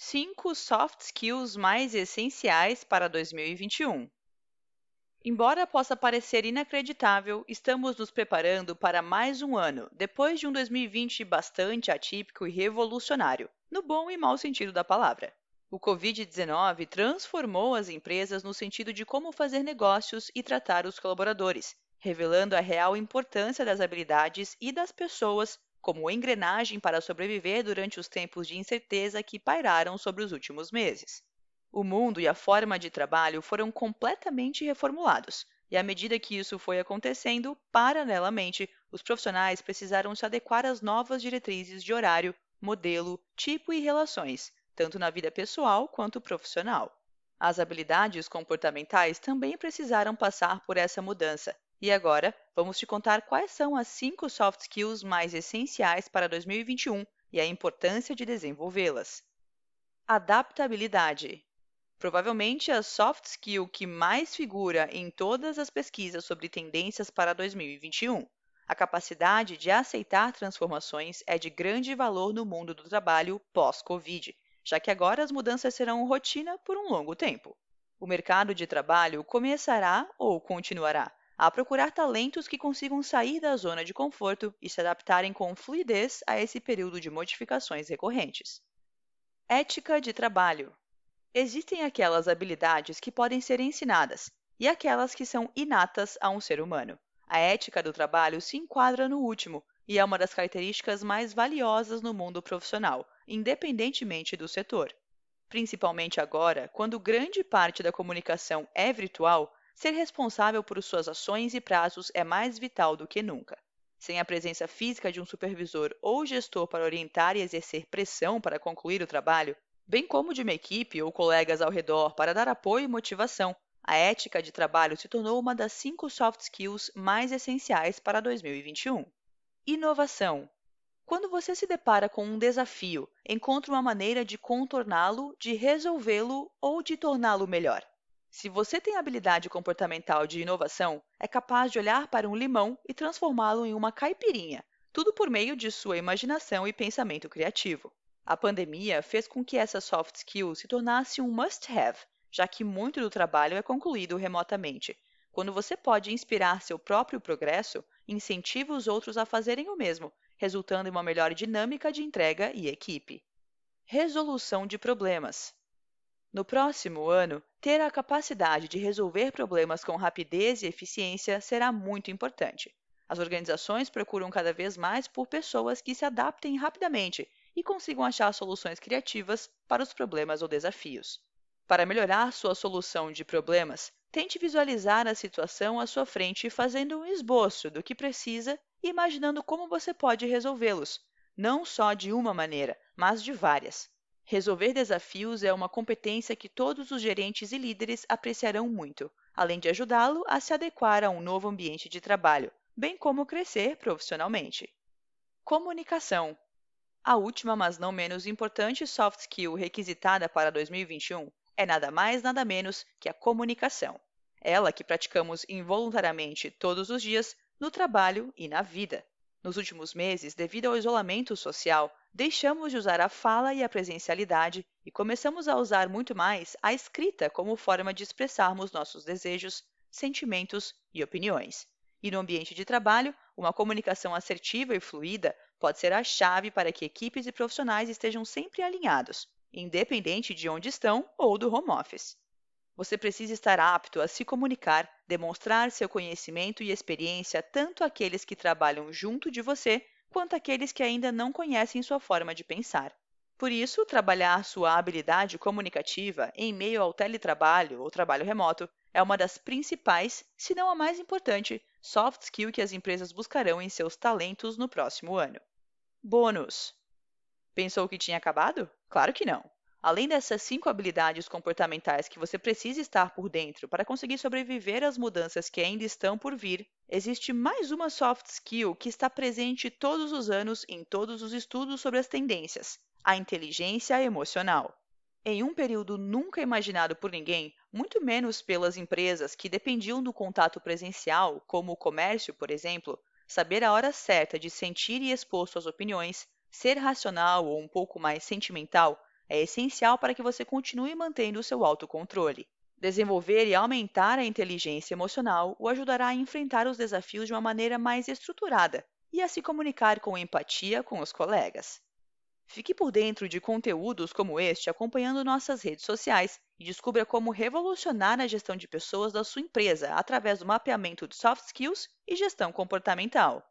5 soft skills mais essenciais para 2021. Embora possa parecer inacreditável, estamos nos preparando para mais um ano, depois de um 2020 bastante atípico e revolucionário, no bom e mau sentido da palavra. O Covid-19 transformou as empresas no sentido de como fazer negócios e tratar os colaboradores, revelando a real importância das habilidades e das pessoas como engrenagem para sobreviver durante os tempos de incerteza que pairaram sobre os últimos meses. O mundo e a forma de trabalho foram completamente reformulados, e à medida que isso foi acontecendo, paralelamente, os profissionais precisaram se adequar às novas diretrizes de horário, modelo, tipo e relações, tanto na vida pessoal quanto profissional. As habilidades comportamentais também precisaram passar por essa mudança, e agora, vamos te contar quais são as cinco soft skills mais essenciais para 2021 e a importância de desenvolvê-las. Adaptabilidade. Provavelmente a soft skill que mais figura em todas as pesquisas sobre tendências para 2021. A capacidade de aceitar transformações é de grande valor no mundo do trabalho pós-Covid, já que agora as mudanças serão rotina por um longo tempo. O mercado de trabalho começará ou continuará a procurar talentos que consigam sair da zona de conforto e se adaptarem com fluidez a esse período de modificações recorrentes. Ética de trabalho. Existem aquelas habilidades que podem ser ensinadas e aquelas que são inatas a um ser humano. A ética do trabalho se enquadra no último e é uma das características mais valiosas no mundo profissional, independentemente do setor. Principalmente agora, quando grande parte da comunicação é virtual, Ser responsável por suas ações e prazos é mais vital do que nunca. Sem a presença física de um supervisor ou gestor para orientar e exercer pressão para concluir o trabalho, bem como de uma equipe ou colegas ao redor para dar apoio e motivação, a ética de trabalho se tornou uma das cinco soft skills mais essenciais para 2021. Inovação. Quando você se depara com um desafio, encontre uma maneira de contorná-lo, de resolvê-lo ou de torná-lo melhor. Se você tem habilidade comportamental de inovação, é capaz de olhar para um limão e transformá-lo em uma caipirinha, tudo por meio de sua imaginação e pensamento criativo. A pandemia fez com que essa soft skill se tornasse um must-have, já que muito do trabalho é concluído remotamente. Quando você pode inspirar seu próprio progresso, incentive os outros a fazerem o mesmo, resultando em uma melhor dinâmica de entrega e equipe. Resolução de problemas. No próximo ano, ter a capacidade de resolver problemas com rapidez e eficiência será muito importante. As organizações procuram cada vez mais por pessoas que se adaptem rapidamente e consigam achar soluções criativas para os problemas ou desafios. Para melhorar sua solução de problemas, tente visualizar a situação à sua frente fazendo um esboço do que precisa e imaginando como você pode resolvê-los, não só de uma maneira, mas de várias. Resolver desafios é uma competência que todos os gerentes e líderes apreciarão muito, além de ajudá-lo a se adequar a um novo ambiente de trabalho, bem como crescer profissionalmente. Comunicação. A última, mas não menos importante soft skill requisitada para 2021 é nada mais nada menos que a comunicação. Ela que praticamos involuntariamente todos os dias no trabalho e na vida. Nos últimos meses, devido ao isolamento social, deixamos de usar a fala e a presencialidade e começamos a usar muito mais a escrita como forma de expressarmos nossos desejos, sentimentos e opiniões. E no ambiente de trabalho, uma comunicação assertiva e fluida pode ser a chave para que equipes e profissionais estejam sempre alinhados, independente de onde estão ou do home office. Você precisa estar apto a se comunicar, demonstrar seu conhecimento e experiência tanto àqueles que trabalham junto de você quanto àqueles que ainda não conhecem sua forma de pensar. Por isso, trabalhar sua habilidade comunicativa em meio ao teletrabalho ou trabalho remoto é uma das principais, se não a mais importante, soft skill que as empresas buscarão em seus talentos no próximo ano. Bônus. Pensou que tinha acabado? Claro que não. Além dessas cinco habilidades comportamentais que você precisa estar por dentro para conseguir sobreviver às mudanças que ainda estão por vir, existe mais uma soft skill que está presente todos os anos em todos os estudos sobre as tendências: a inteligência emocional. Em um período nunca imaginado por ninguém, muito menos pelas empresas que dependiam do contato presencial, como o comércio, por exemplo, saber a hora certa de sentir e expor suas opiniões, ser racional ou um pouco mais sentimental é essencial para que você continue mantendo o seu autocontrole. Desenvolver e aumentar a inteligência emocional o ajudará a enfrentar os desafios de uma maneira mais estruturada e a se comunicar com empatia com os colegas. Fique por dentro de conteúdos como este acompanhando nossas redes sociais e descubra como revolucionar a gestão de pessoas da sua empresa através do mapeamento de soft skills e gestão comportamental.